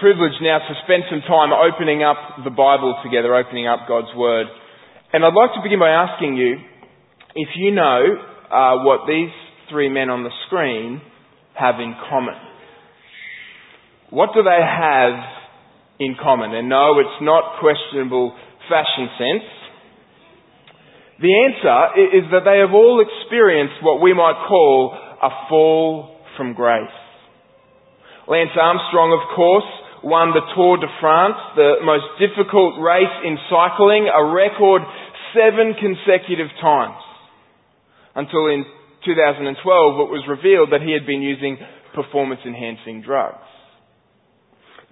privilege now to spend some time opening up the Bible together, opening up God's Word. And I'd like to begin by asking you if you know uh, what these three men on the screen have in common. What do they have in common? And no, it's not questionable fashion sense. The answer is that they have all experienced what we might call a fall from grace. Lance Armstrong, of course, won the Tour de France, the most difficult race in cycling, a record seven consecutive times. Until in 2012 it was revealed that he had been using performance enhancing drugs.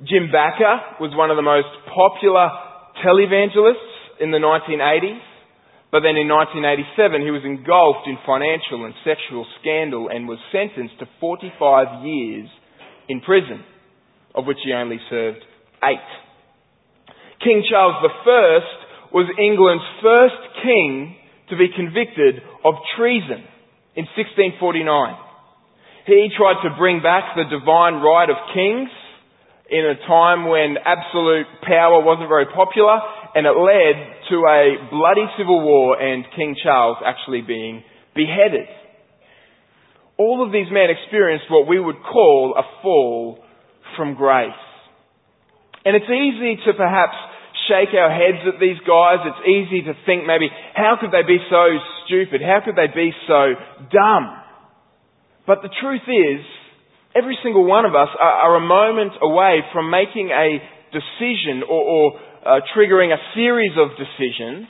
Jim Bakker was one of the most popular televangelists in the 1980s. But then in 1987 he was engulfed in financial and sexual scandal and was sentenced to 45 years in prison, of which he only served eight. King Charles I was England's first king to be convicted of treason in 1649. He tried to bring back the divine right of kings in a time when absolute power wasn't very popular, and it led to a bloody civil war and King Charles actually being beheaded all of these men experienced what we would call a fall from grace. And it's easy to perhaps shake our heads at these guys. It's easy to think maybe, how could they be so stupid? How could they be so dumb? But the truth is, every single one of us are, a moment away from making a decision or, or uh, triggering a series of decisions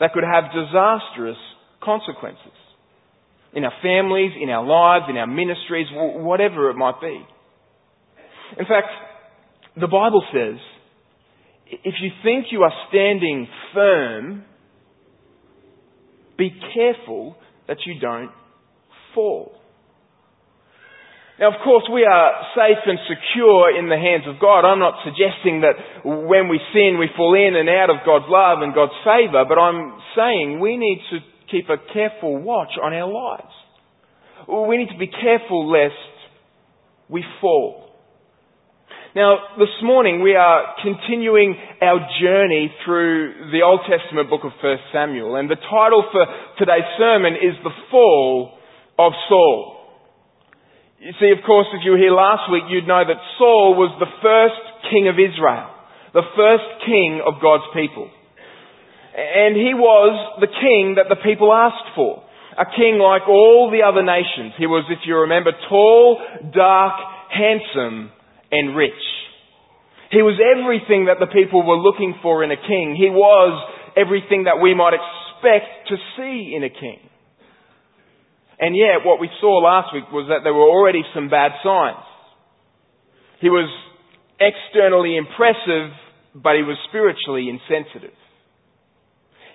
that could have disastrous consequences in our families, in our lives, in our ministries, whatever it might be. In fact, the Bible says, if you think you are standing firm, be careful that you don't fall. Now, of course, we are safe and secure in the hands of God. I'm not suggesting that when we sin, we fall in and out of God's love and God's favour, but I'm saying we need to keep a careful watch on our lives. We need to be careful lest we fall. Now, this morning we are continuing our journey through the Old Testament book of 1 Samuel, and the title for today's sermon is The Fall of Saul. You see, of course, if you were here last week, you'd know that Saul was the first king of Israel, the first king of God's people. And he was the king that the people asked for. A king like all the other nations. He was, if you remember, tall, dark, handsome, and rich. He was everything that the people were looking for in a king. He was everything that we might expect to see in a king. And yet, what we saw last week was that there were already some bad signs. He was externally impressive, but he was spiritually insensitive.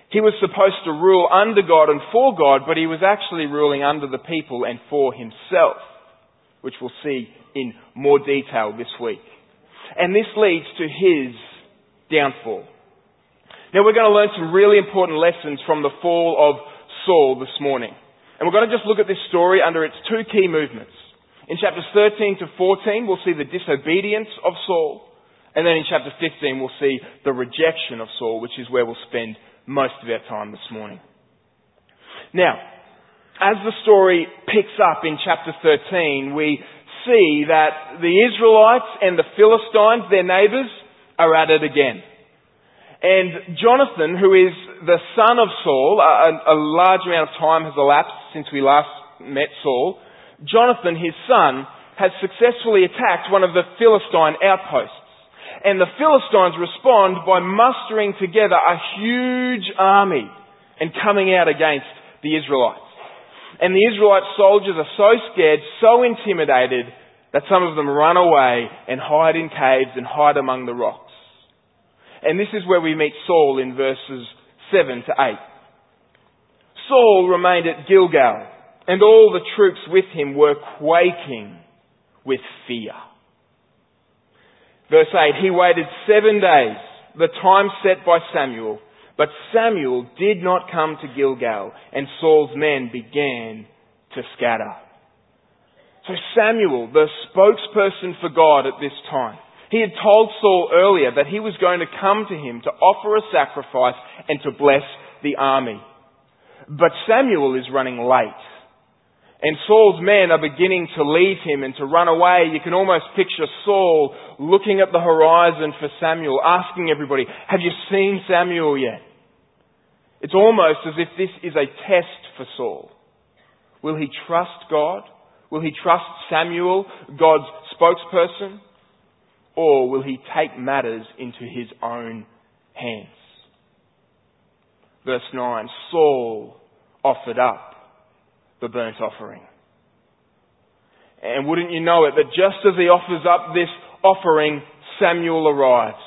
He was supposed to rule under God and for God, but he was actually ruling under the people and for himself, which we'll see in more detail this week. And this leads to his downfall. Now we're going to learn some really important lessons from the fall of Saul this morning. And we're going to just look at this story under its two key movements. In chapters 13 to 14, we'll see the disobedience of Saul. And then in chapter 15, we'll see the rejection of Saul, which is where we'll spend most of our time this morning. Now, as the story picks up in chapter 13, we see that the Israelites and the Philistines, their neighbours, are at it again. And Jonathan, who is the son of Saul, a, a, large amount of time has elapsed since we last met Saul. Jonathan, his son, has successfully attacked one of the Philistine outposts. And the Philistines respond by mustering together a huge army and coming out against the Israelites. And the Israelite soldiers are so scared, so intimidated, that some of them run away and hide in caves and hide among the rocks. And this is where we meet Saul in verses 7 to 8. Saul remained at Gilgal, and all the troops with him were quaking with fear. Verse 8, he waited seven days, the time set by Samuel. But Samuel did not come to Gilgal, and Saul's men began to scatter. So Samuel, the spokesperson for God at this time, He had told Saul earlier that he was going to come to him to offer a sacrifice and to bless the army. But Samuel is running late. And Saul's men are beginning to leave him and to run away. You can almost picture Saul looking at the horizon for Samuel, asking everybody, have you seen Samuel yet? It's almost as if this is a test for Saul. Will he trust God? Will he trust Samuel, God's spokesperson? Or will he take matters into his own hands? Verse 9, Saul offered up the burnt offering. And wouldn't you know it, that just as he offers up this offering, Samuel arrives.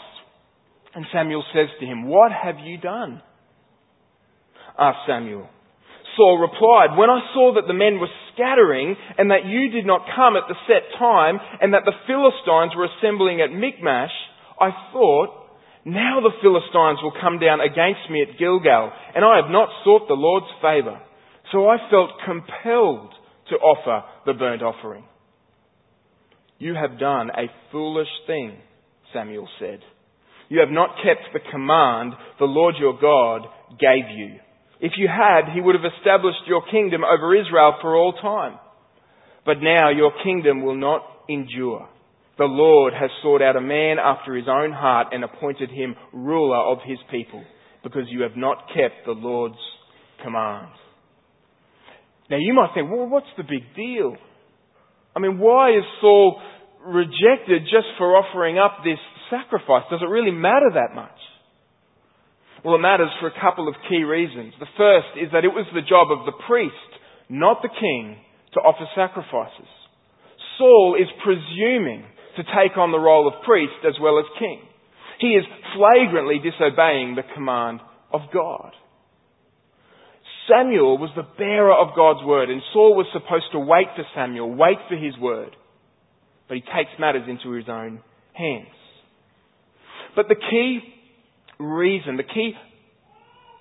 And Samuel says to him, What have you done? asked Samuel. Saul replied, When I saw that the men were scattering, and that you did not come at the set time, and that the Philistines were assembling at Michmash, I thought, Now the Philistines will come down against me at Gilgal, and I have not sought the Lord's favour. So I felt compelled to offer the burnt offering. You have done a foolish thing, Samuel said. You have not kept the command the Lord your God gave you. If you had, he would have established your kingdom over Israel for all time. But now your kingdom will not endure. The Lord has sought out a man after his own heart and appointed him ruler of his people, because you have not kept the Lord's command. Now you might think, well, what's the big deal? I mean, why is Saul rejected just for offering up this sacrifice? Does it really matter that much? Well, it matters for a couple of key reasons. The first is that it was the job of the priest, not the king, to offer sacrifices. Saul is presuming to take on the role of priest as well as king. He is flagrantly disobeying the command of God. Samuel was the bearer of God's word, and Saul was supposed to wait for Samuel, wait for his word. But he takes matters into his own hands. But the key reason, the key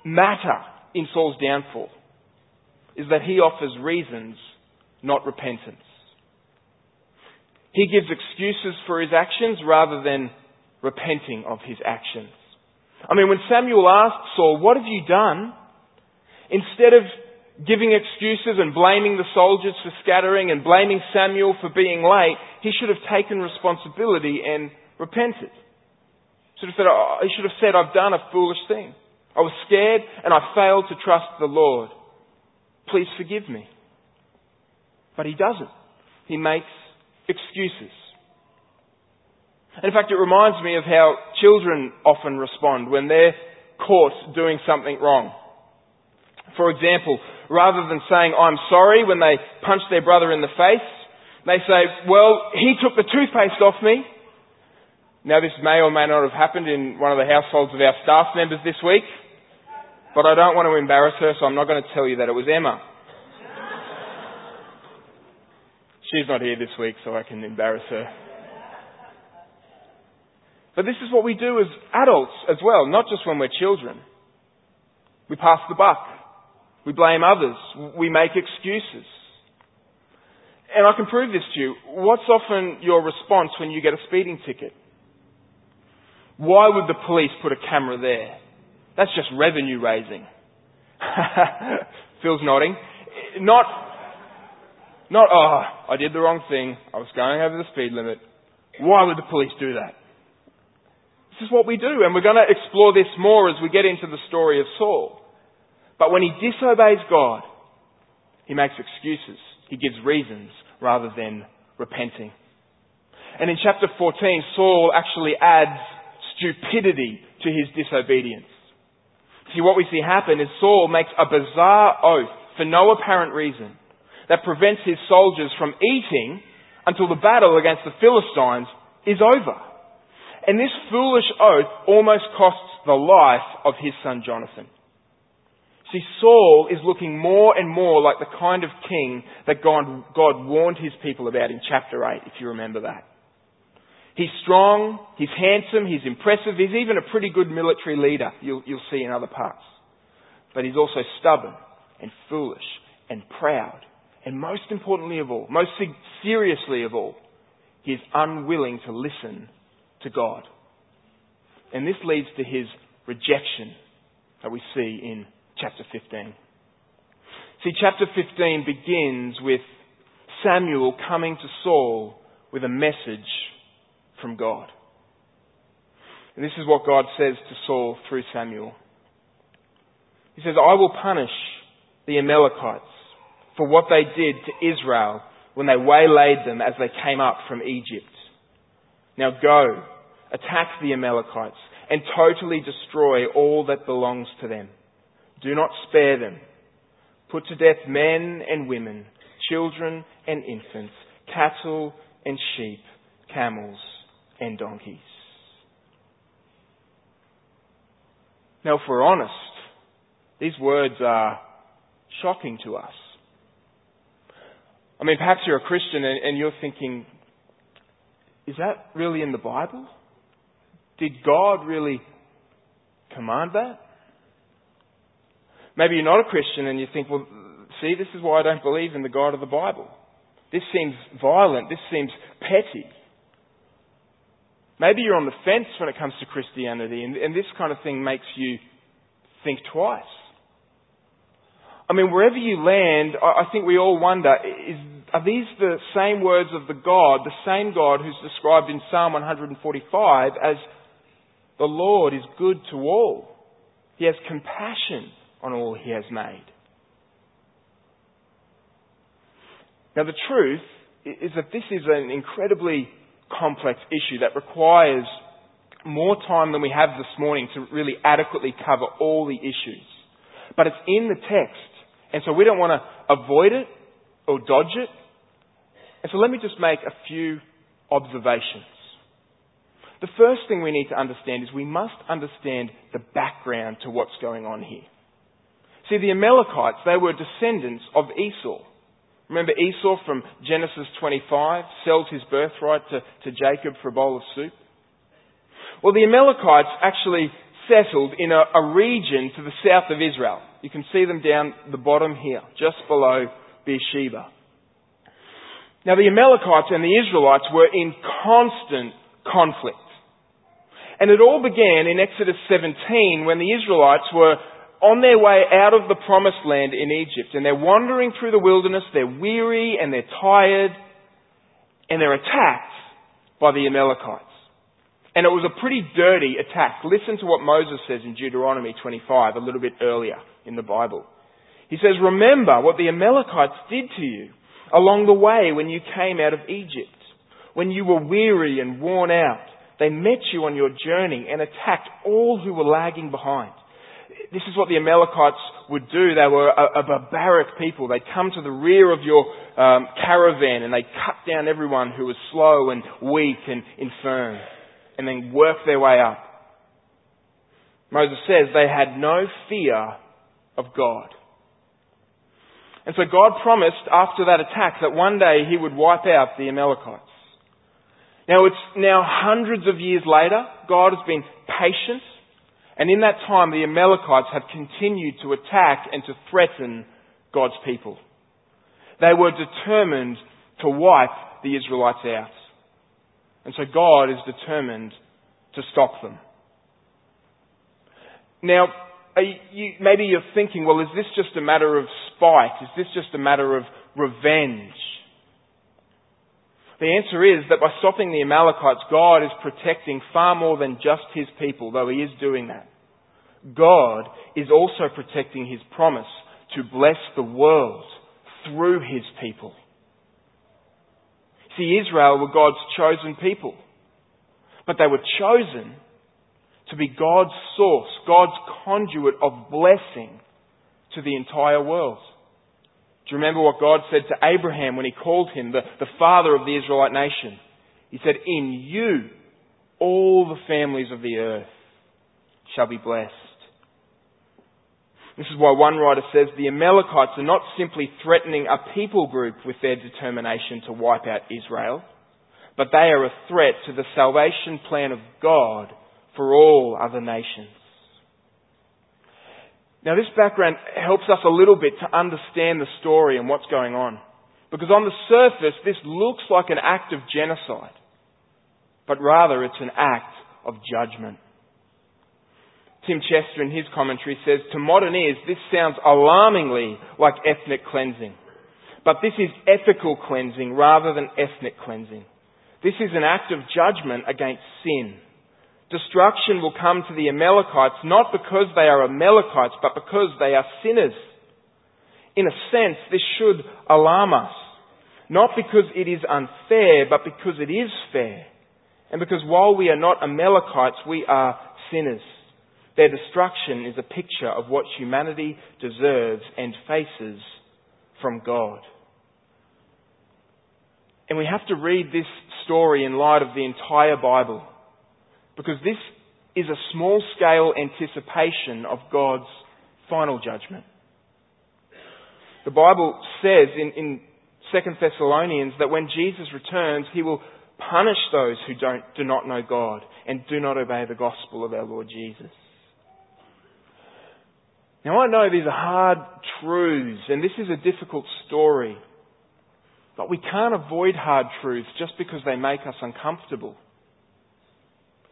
matter in Saul's downfall is that he offers reasons, not repentance. He gives excuses for his actions rather than repenting of his actions. I mean, when Samuel asked Saul, What have you done? Instead of giving excuses and blaming the soldiers for scattering and blaming Samuel for being late, he should have taken responsibility and repented. Should have said, oh, he should have said, I've done a foolish thing. I was scared and I failed to trust the Lord. Please forgive me. But he doesn't. He makes excuses. In fact, it reminds me of how children often respond when they're caught doing something wrong. For example, rather than saying, I'm sorry when they punch their brother in the face, they say, well, he took the toothpaste off me. Now this may or may not have happened in one of the households of our staff members this week, but I don't want to embarrass her, so I'm not going to tell you that it was Emma. She's not here this week, so I can embarrass her. But this is what we do as adults as well, not just when we're children. We pass the buck. We blame others. We make excuses. And I can prove this to you. What's often your response when you get a speeding ticket? Why would the police put a camera there? That's just revenue raising. Phil's nodding. Not, not, oh, I did the wrong thing. I was going over the speed limit. Why would the police do that? This is what we do, and we're going to explore this more as we get into the story of Saul. But when he disobeys God, he makes excuses. He gives reasons rather than repenting. And in chapter 14, Saul actually adds stupidity to his disobedience. See, what we see happen is Saul makes a bizarre oath for no apparent reason that prevents his soldiers from eating until the battle against the Philistines is over. And this foolish oath almost costs the life of his son Jonathan. See, Saul is looking more and more like the kind of king that God, God warned his people about in chapter 8, if you remember that. He's strong, he's handsome, he's impressive, he's even a pretty good military leader, you'll, you'll see in other parts. But he's also stubborn and foolish and proud. And most importantly of all, most seriously of all, he is unwilling to listen to God. And this leads to his rejection that we see in chapter 15. See, chapter 15 begins with Samuel coming to Saul with a message from God. And this is what God says to Saul through Samuel. He says, I will punish the Amalekites for what they did to Israel when they waylaid them as they came up from Egypt. Now go, attack the Amalekites and totally destroy all that belongs to them. Do not spare them. Put to death men and women, children and infants, cattle and sheep, camels and donkeys. Now, if we're honest, these words are shocking to us. I mean, perhaps you're a Christian and, and you're thinking, is that really in the Bible? Did God really command that? Maybe you're not a Christian and you think, well, see, this is why I don't believe in the God of the Bible. This seems violent. This seems petty. Maybe you're on the fence when it comes to Christianity, and, and this kind of thing makes you think twice. I mean, wherever you land, I, I think we all wonder, is, are these the same words of the God, the same God who's described in Psalm 145 as the Lord is good to all? He has compassion on all he has made. Now the truth is that this is an incredibly complex issue that requires more time than we have this morning to really adequately cover all the issues. But it's in the text. And so we don't want to avoid it or dodge it. And so let me just make a few observations. The first thing we need to understand is we must understand the background to what's going on here. See, the Amalekites, they were descendants of Esau. Remember Esau from Genesis 25 sells his birthright to, to Jacob for a bowl of soup? Well, the Amalekites actually settled in a, a region to the south of Israel. You can see them down the bottom here, just below Beersheba. Now the Amalekites and the Israelites were in constant conflict. And it all began in Exodus 17 when the Israelites were on their way out of the promised land in Egypt and they're wandering through the wilderness, they're weary and they're tired and they're attacked by the Amalekites. And it was a pretty dirty attack. Listen to what Moses says in Deuteronomy 25, a little bit earlier in the Bible. He says, Remember what the Amalekites did to you along the way when you came out of Egypt. When you were weary and worn out, they met you on your journey and attacked all who were lagging behind this is what the Amalekites would do. They were a, a barbaric people. They'd come to the rear of your um, caravan and they'd cut down everyone who was slow and weak and infirm and then work their way up. Moses says they had no fear of God. And so God promised after that attack that one day he would wipe out the Amalekites. Now it's now hundreds of years later. God has been patient and in that time, the Amalekites have continued to attack and to threaten God's people. They were determined to wipe the Israelites out. And so God is determined to stop them. Now, you, maybe you're thinking, well, is this just a matter of spite? Is this just a matter of revenge? The answer is that by stopping the Amalekites, God is protecting far more than just his people, though he is doing that. God is also protecting his promise to bless the world through his people. See, Israel were God's chosen people, but they were chosen to be God's source, God's conduit of blessing to the entire world. Do you remember what God said to Abraham when he called him the, the father of the Israelite nation? He said, In you all the families of the earth shall be blessed. This is why one writer says the Amalekites are not simply threatening a people group with their determination to wipe out Israel, but they are a threat to the salvation plan of God for all other nations. Now, this background helps us a little bit to understand the story and what's going on. Because on the surface, this looks like an act of genocide. but rather it's an act of judgment. Tim Chester in his commentary says, to modern ears, this sounds alarmingly like ethnic cleansing. But this is ethical cleansing rather than ethnic cleansing. This is an act of judgment against sin. Destruction will come to the Amalekites not because they are Amalekites, but because they are sinners. In a sense, this should alarm us. Not because it is unfair, but because it is fair. And because while we are not Amalekites, we are sinners. Their destruction is a picture of what humanity deserves and faces from God. And we have to read this story in light of the entire Bible. Because this is a small scale anticipation of God's final judgment. The Bible says in, in 2 Thessalonians that when Jesus returns, he will punish those who don't, do not know God and do not obey the gospel of our Lord Jesus. Now I know these are hard truths and this is a difficult story. But we can't avoid hard truths just because they make us uncomfortable.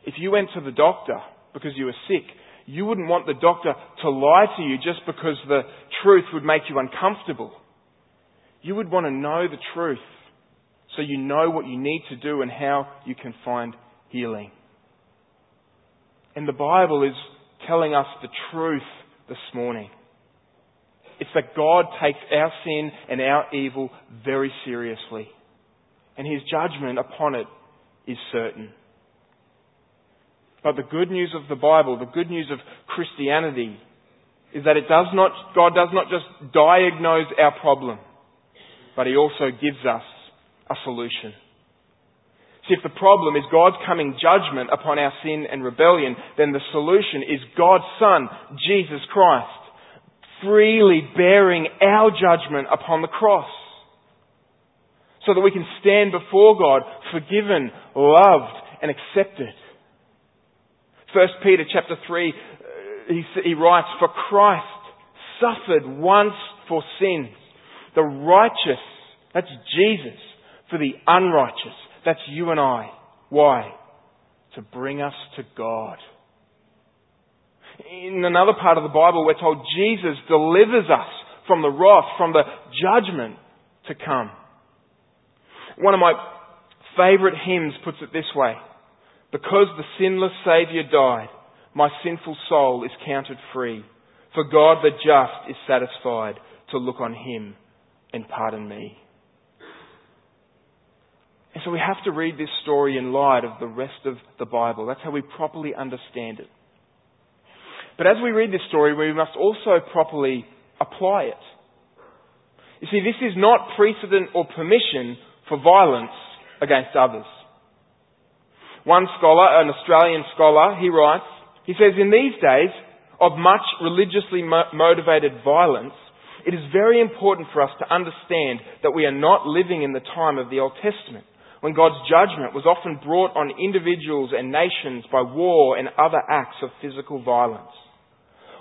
If you went to the doctor because you were sick, you wouldn't want the doctor to lie to you just because the truth would make you uncomfortable. You would want to know the truth so you know what you need to do and how you can find healing. And the Bible is telling us the truth this morning. It's that God takes our sin and our evil very seriously. And His judgment upon it is certain. But the good news of the Bible, the good news of Christianity, is that it does not, God does not just diagnose our problem, but He also gives us a solution. See, if the problem is God's coming judgment upon our sin and rebellion, then the solution is God's Son, Jesus Christ, freely bearing our judgment upon the cross. So that we can stand before God forgiven, loved, and accepted. First Peter chapter 3, uh, he, he writes, For Christ suffered once for sins, the righteous, that's Jesus, for the unrighteous, that's you and I. Why? To bring us to God. In another part of the Bible, we're told Jesus delivers us from the wrath, from the judgment to come. One of my favourite hymns puts it this way. Because the sinless Saviour died, my sinful soul is counted free. For God the just is satisfied to look on him and pardon me. And so we have to read this story in light of the rest of the Bible. That's how we properly understand it. But as we read this story, we must also properly apply it. You see, this is not precedent or permission for violence against others. One scholar, an Australian scholar, he writes, he says, in these days of much religiously motivated violence, it is very important for us to understand that we are not living in the time of the Old Testament, when God's judgment was often brought on individuals and nations by war and other acts of physical violence.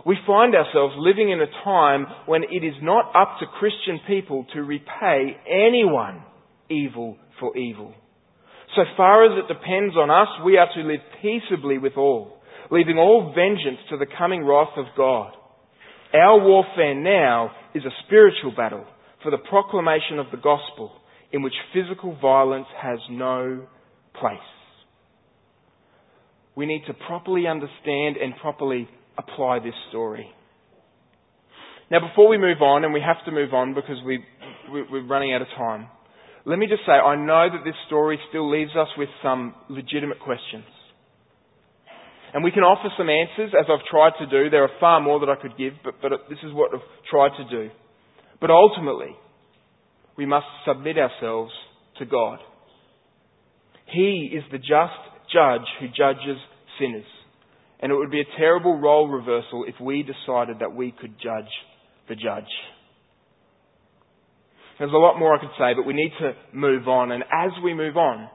We find ourselves living in a time when it is not up to Christian people to repay anyone evil for evil. So far as it depends on us, we are to live peaceably with all, leaving all vengeance to the coming wrath of God. Our warfare now is a spiritual battle for the proclamation of the gospel in which physical violence has no place. We need to properly understand and properly apply this story. Now, before we move on, and we have to move on because we, we're running out of time, let me just say, I know that this story still leaves us with some legitimate questions. And we can offer some answers, as I've tried to do. There are far more that I could give, but, but this is what I've tried to do. But ultimately, we must submit ourselves to God. He is the just judge who judges sinners. And it would be a terrible role reversal if we decided that we could judge the judge. There's a lot more I could say, but we need to move on. And as we move on,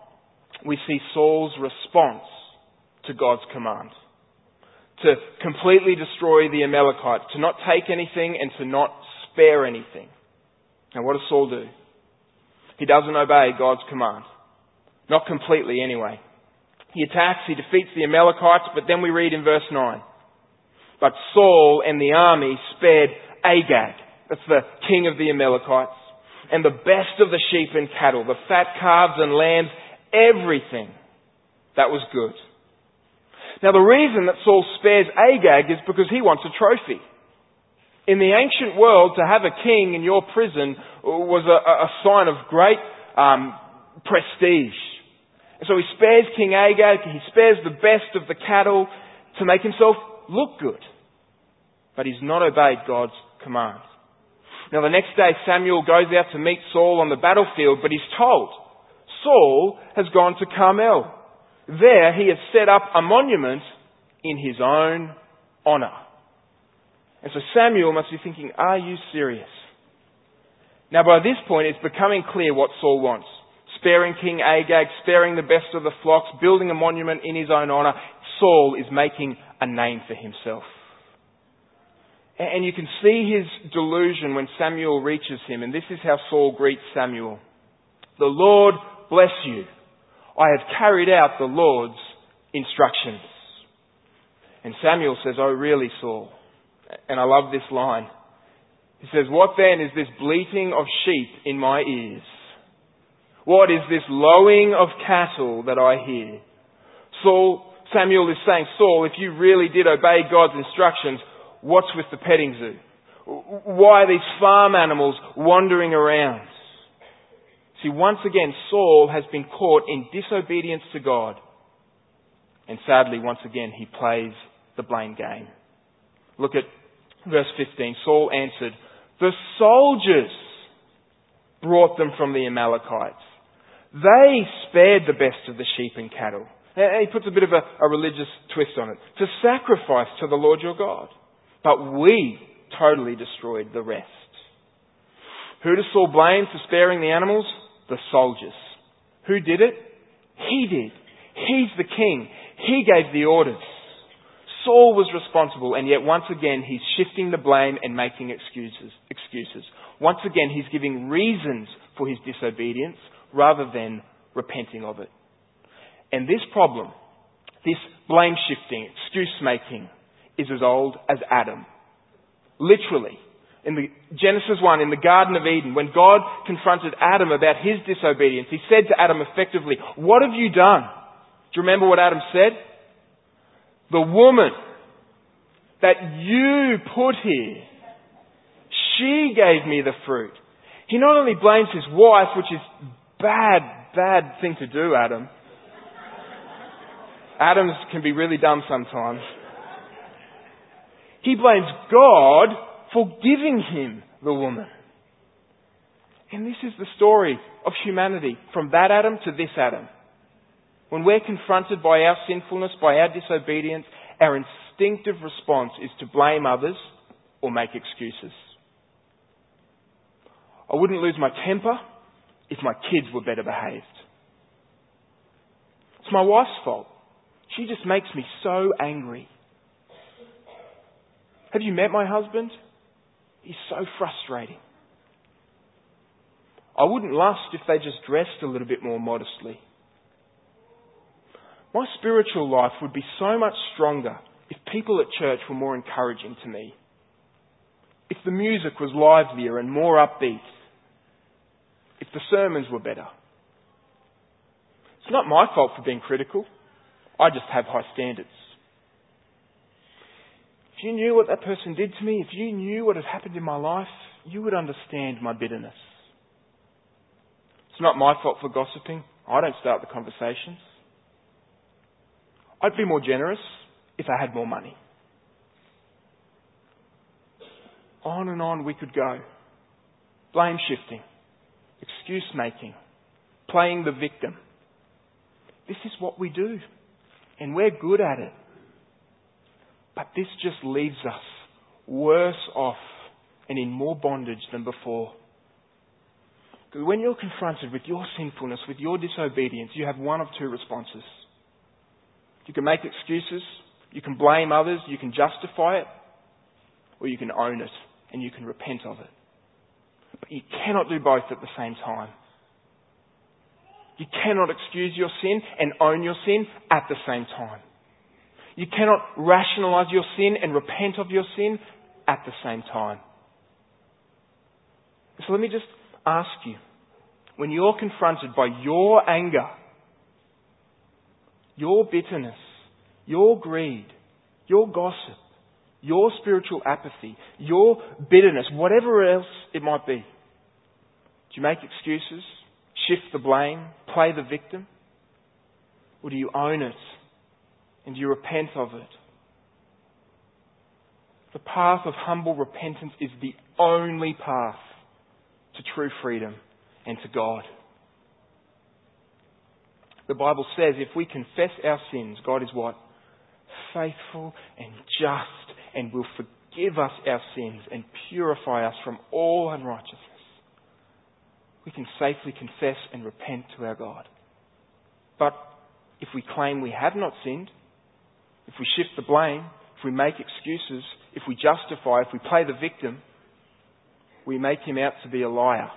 we see Saul's response to God's command. To completely destroy the Amalekites, to not take anything and to not spare anything. Now what does Saul do? He doesn't obey God's command. Not completely anyway. He attacks, he defeats the Amalekites, but then we read in verse 9. But Saul and the army spared Agag, that's the king of the Amalekites, and the best of the sheep and cattle, the fat calves and lambs, everything that was good. Now the reason that Saul spares Agag is because he wants a trophy. In the ancient world, to have a king in your prison was a, a sign of great um, prestige. And so he spares King Agag, he spares the best of the cattle to make himself look good. But he's not obeyed God's command. Now the next day Samuel goes out to meet Saul on the battlefield, but he's told Saul has gone to Carmel. There he has set up a monument in his own honour. And so Samuel must be thinking, are you serious? Now by this point it's becoming clear what Saul wants sparing King Agag, sparing the best of the flocks, building a monument in his own honour, Saul is making a name for himself. And you can see his delusion when Samuel reaches him, and this is how Saul greets Samuel. The Lord bless you. I have carried out the Lord's instructions. And Samuel says, Oh really, Saul? And I love this line. He says, What then is this bleating of sheep in my ears? What is this lowing of cattle that I hear? Saul, Samuel is saying, Saul, if you really did obey God's instructions, what's with the petting zoo? Why are these farm animals wandering around? See, once again, Saul has been caught in disobedience to God. And sadly, once again, he plays the blame game. Look at verse 15. Saul answered, The soldiers brought them from the Amalekites. They spared the best of the sheep and cattle. And he puts a bit of a, a religious twist on it. To sacrifice to the Lord your God. But we totally destroyed the rest. Who does Saul blame for sparing the animals? The soldiers. Who did it? He did. He's the king. He gave the orders. Saul was responsible, and yet once again he's shifting the blame and making excuses. Excuses. Once again he's giving reasons for his disobedience rather than repenting of it. And this problem, this blame shifting, excuse making, is as old as Adam. Literally. In the Genesis 1, in the Garden of Eden, when God confronted Adam about his disobedience, he said to Adam effectively, What have you done? Do you remember what Adam said? The woman that you put here, she gave me the fruit. He not only blames his wife, which is bad, bad thing to do, Adam. Adams can be really dumb sometimes. He blames God for giving him the woman. And this is the story of humanity from that Adam to this Adam. When we're confronted by our sinfulness, by our disobedience, our instinctive response is to blame others or make excuses. I wouldn't lose my temper if my kids were better behaved. It's my wife's fault. She just makes me so angry. Have you met my husband? He's so frustrating. I wouldn't lust if they just dressed a little bit more modestly. My spiritual life would be so much stronger if people at church were more encouraging to me. If the music was livelier and more upbeat if the sermons were better. It's not my fault for being critical. I just have high standards. If you knew what that person did to me, if you knew what had happened in my life, you would understand my bitterness. It's not my fault for gossiping. I don't start the conversations. I'd be more generous if I had more money. On and on we could go. Blame shifting excuse making, playing the victim. This is what we do, and we're good at it. But this just leaves us worse off and in more bondage than before. Because when you're confronted with your sinfulness, with your disobedience, you have one of two responses. You can make excuses, you can blame others, you can justify it, or you can own it and you can repent of it. But you cannot do both at the same time. You cannot excuse your sin and own your sin at the same time. You cannot rationalize your sin and repent of your sin at the same time. So let me just ask you, when you're confronted by your anger, your bitterness, your greed, your gossip, your spiritual apathy, your bitterness, whatever else it might be, do you make excuses, shift the blame, play the victim? Or do you own it and you repent of it? The path of humble repentance is the only path to true freedom and to God. The Bible says if we confess our sins, God is what? Faithful and just and will forgive us our sins and purify us from all unrighteousness. We can safely confess and repent to our God. But if we claim we have not sinned, if we shift the blame, if we make excuses, if we justify, if we play the victim, we make him out to be a liar.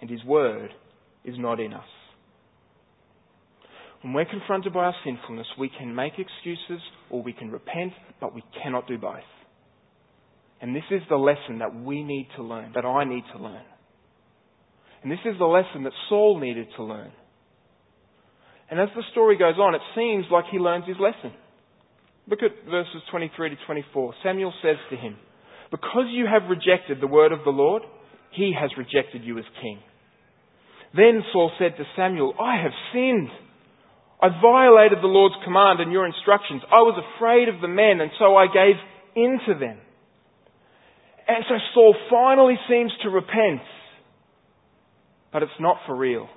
And his word is not in us. When we're confronted by our sinfulness, we can make excuses or we can repent, but we cannot do both. And this is the lesson that we need to learn, that I need to learn. And this is the lesson that Saul needed to learn. And as the story goes on, it seems like he learns his lesson. Look at verses 23 to 24. Samuel says to him, because you have rejected the word of the Lord, he has rejected you as king. Then Saul said to Samuel, I have sinned. I violated the Lord's command and your instructions. I was afraid of the men, and so I gave in to them. And so Saul finally seems to repent. But it's not for real.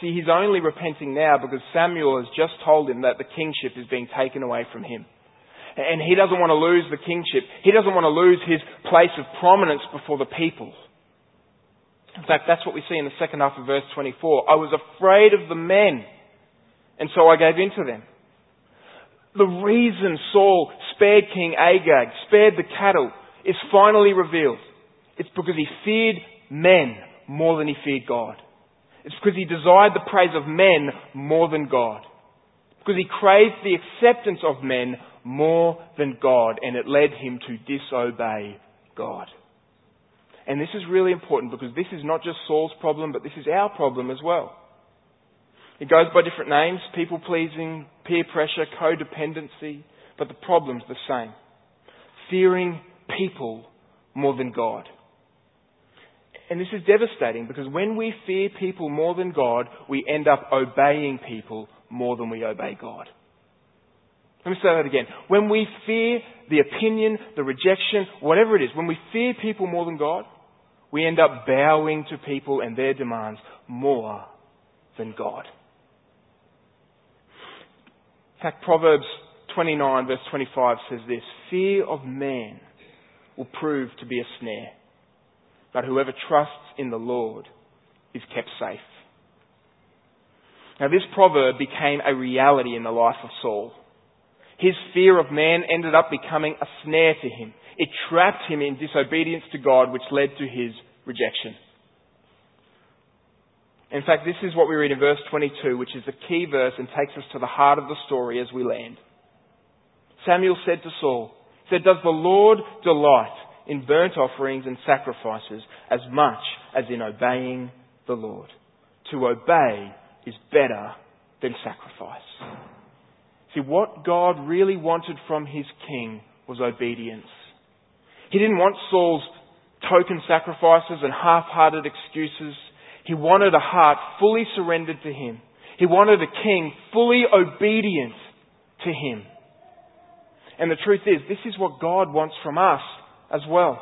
See, he's only repenting now because Samuel has just told him that the kingship is being taken away from him. And he doesn't want to lose the kingship. He doesn't want to lose his place of prominence before the people. In fact, that's what we see in the second half of verse 24. I was afraid of the men, and so I gave in to them. The reason Saul spared King Agag, spared the cattle, is finally revealed. It's because he feared men more than he feared God. It's because he desired the praise of men more than God. Because he craved the acceptance of men more than God, and it led him to disobey God. And this is really important because this is not just Saul's problem, but this is our problem as well. It goes by different names people pleasing, peer pressure, codependency, but the problem's the same. Fearing people more than God. And this is devastating because when we fear people more than God, we end up obeying people more than we obey God. Let me say that again. When we fear the opinion, the rejection, whatever it is, when we fear people more than God, we end up bowing to people and their demands more than God. In fact, Proverbs 29 verse 25 says this, Fear of man will prove to be a snare, but whoever trusts in the Lord is kept safe. Now this proverb became a reality in the life of Saul. His fear of man ended up becoming a snare to him. It trapped him in disobedience to God, which led to his rejection. In fact, this is what we read in verse 22, which is the key verse and takes us to the heart of the story as we land. Samuel said to Saul, said, Does the Lord delight in burnt offerings and sacrifices as much as in obeying the Lord? To obey is better than sacrifice. See, what God really wanted from his king was obedience. He didn't want Saul's token sacrifices and half-hearted excuses. He wanted a heart fully surrendered to him. He wanted a king fully obedient to him. And the truth is, this is what God wants from us as well.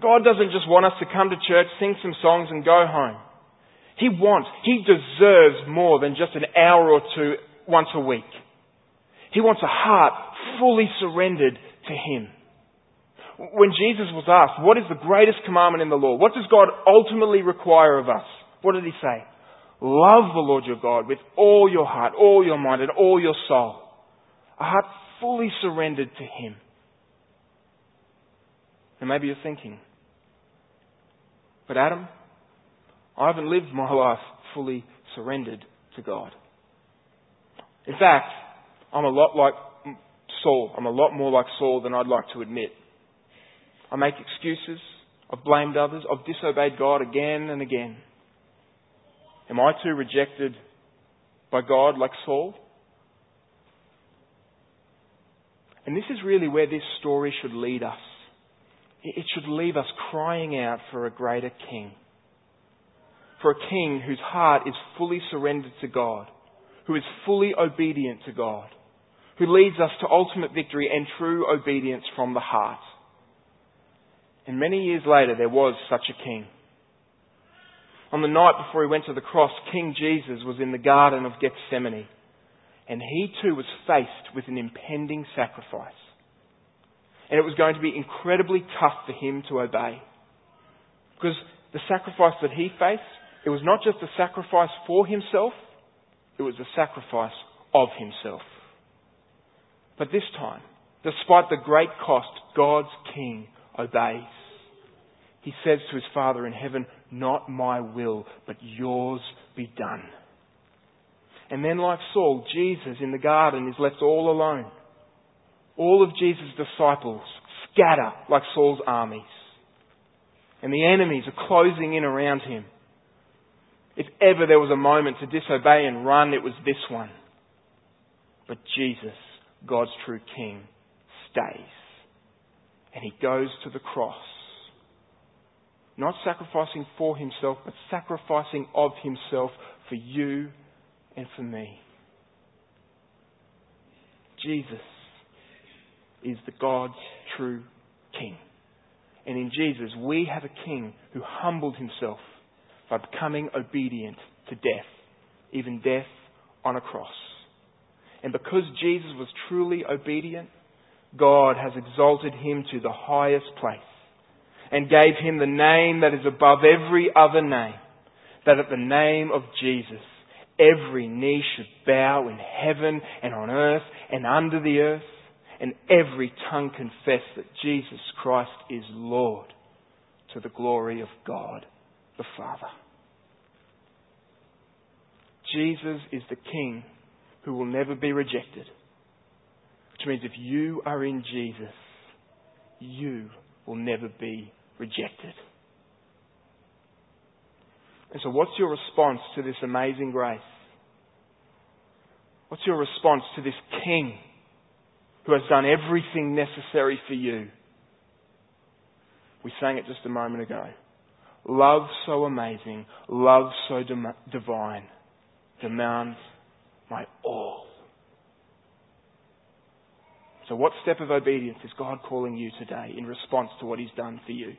God doesn't just want us to come to church, sing some songs and go home. He wants, He deserves more than just an hour or two once a week. He wants a heart fully surrendered to Him. When Jesus was asked, what is the greatest commandment in the law? What does God ultimately require of us? What did He say? Love the Lord your God with all your heart, all your mind, and all your soul. A heart fully surrendered to Him. And maybe you're thinking, but Adam, I haven't lived my life fully surrendered to God. In fact, I'm a lot like Saul. I'm a lot more like Saul than I'd like to admit. I make excuses. I've blamed others. I've disobeyed God again and again. Am I too rejected by God like Saul? And this is really where this story should lead us. It should leave us crying out for a greater king. For a king whose heart is fully surrendered to God, who is fully obedient to God, who leads us to ultimate victory and true obedience from the heart. And many years later, there was such a king. On the night before he went to the cross, King Jesus was in the Garden of Gethsemane, and he too was faced with an impending sacrifice. And it was going to be incredibly tough for him to obey. Because the sacrifice that he faced, it was not just a sacrifice for himself, it was a sacrifice of himself. But this time, despite the great cost, God's King obeys. He says to his Father in heaven, Not my will, but yours be done. And then, like Saul, Jesus in the garden is left all alone. All of Jesus' disciples scatter like Saul's armies. And the enemies are closing in around him. If ever there was a moment to disobey and run, it was this one. But Jesus, God's true King, stays. And he goes to the cross not sacrificing for himself, but sacrificing of himself for you and for me. Jesus is the God's true King. And in Jesus, we have a King who humbled himself by becoming obedient to death, even death on a cross. And because Jesus was truly obedient, God has exalted him to the highest place and gave him the name that is above every other name, that at the name of Jesus every knee should bow in heaven and on earth and under the earth, and every tongue confess that Jesus Christ is Lord to the glory of God the Father. Jesus is the King who will never be rejected. Which means if you are in Jesus, you will never be rejected. And so, what's your response to this amazing grace? What's your response to this King who has done everything necessary for you? We sang it just a moment ago. Love so amazing, love so divine demands my all. So, what step of obedience is God calling you today in response to what He's done for you?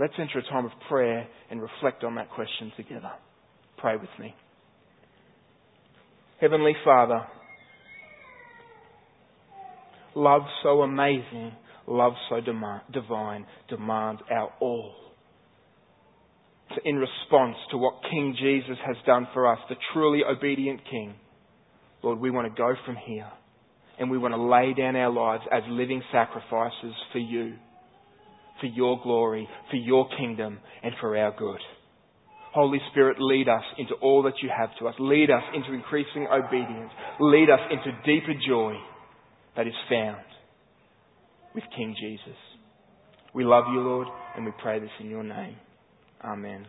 Let's enter a time of prayer and reflect on that question together. Pray with me. Heavenly Father, love so amazing, love so divine demands our all. So in response to what King Jesus has done for us, the truly obedient King, Lord, we want to go from here and we want to lay down our lives as living sacrifices for you for your glory, for your kingdom, and for our good. Holy Spirit, lead us into all that you have to us. Lead us into increasing obedience. Lead us into deeper joy that is found with King Jesus. We love you, Lord, and we pray this in your name. Amen.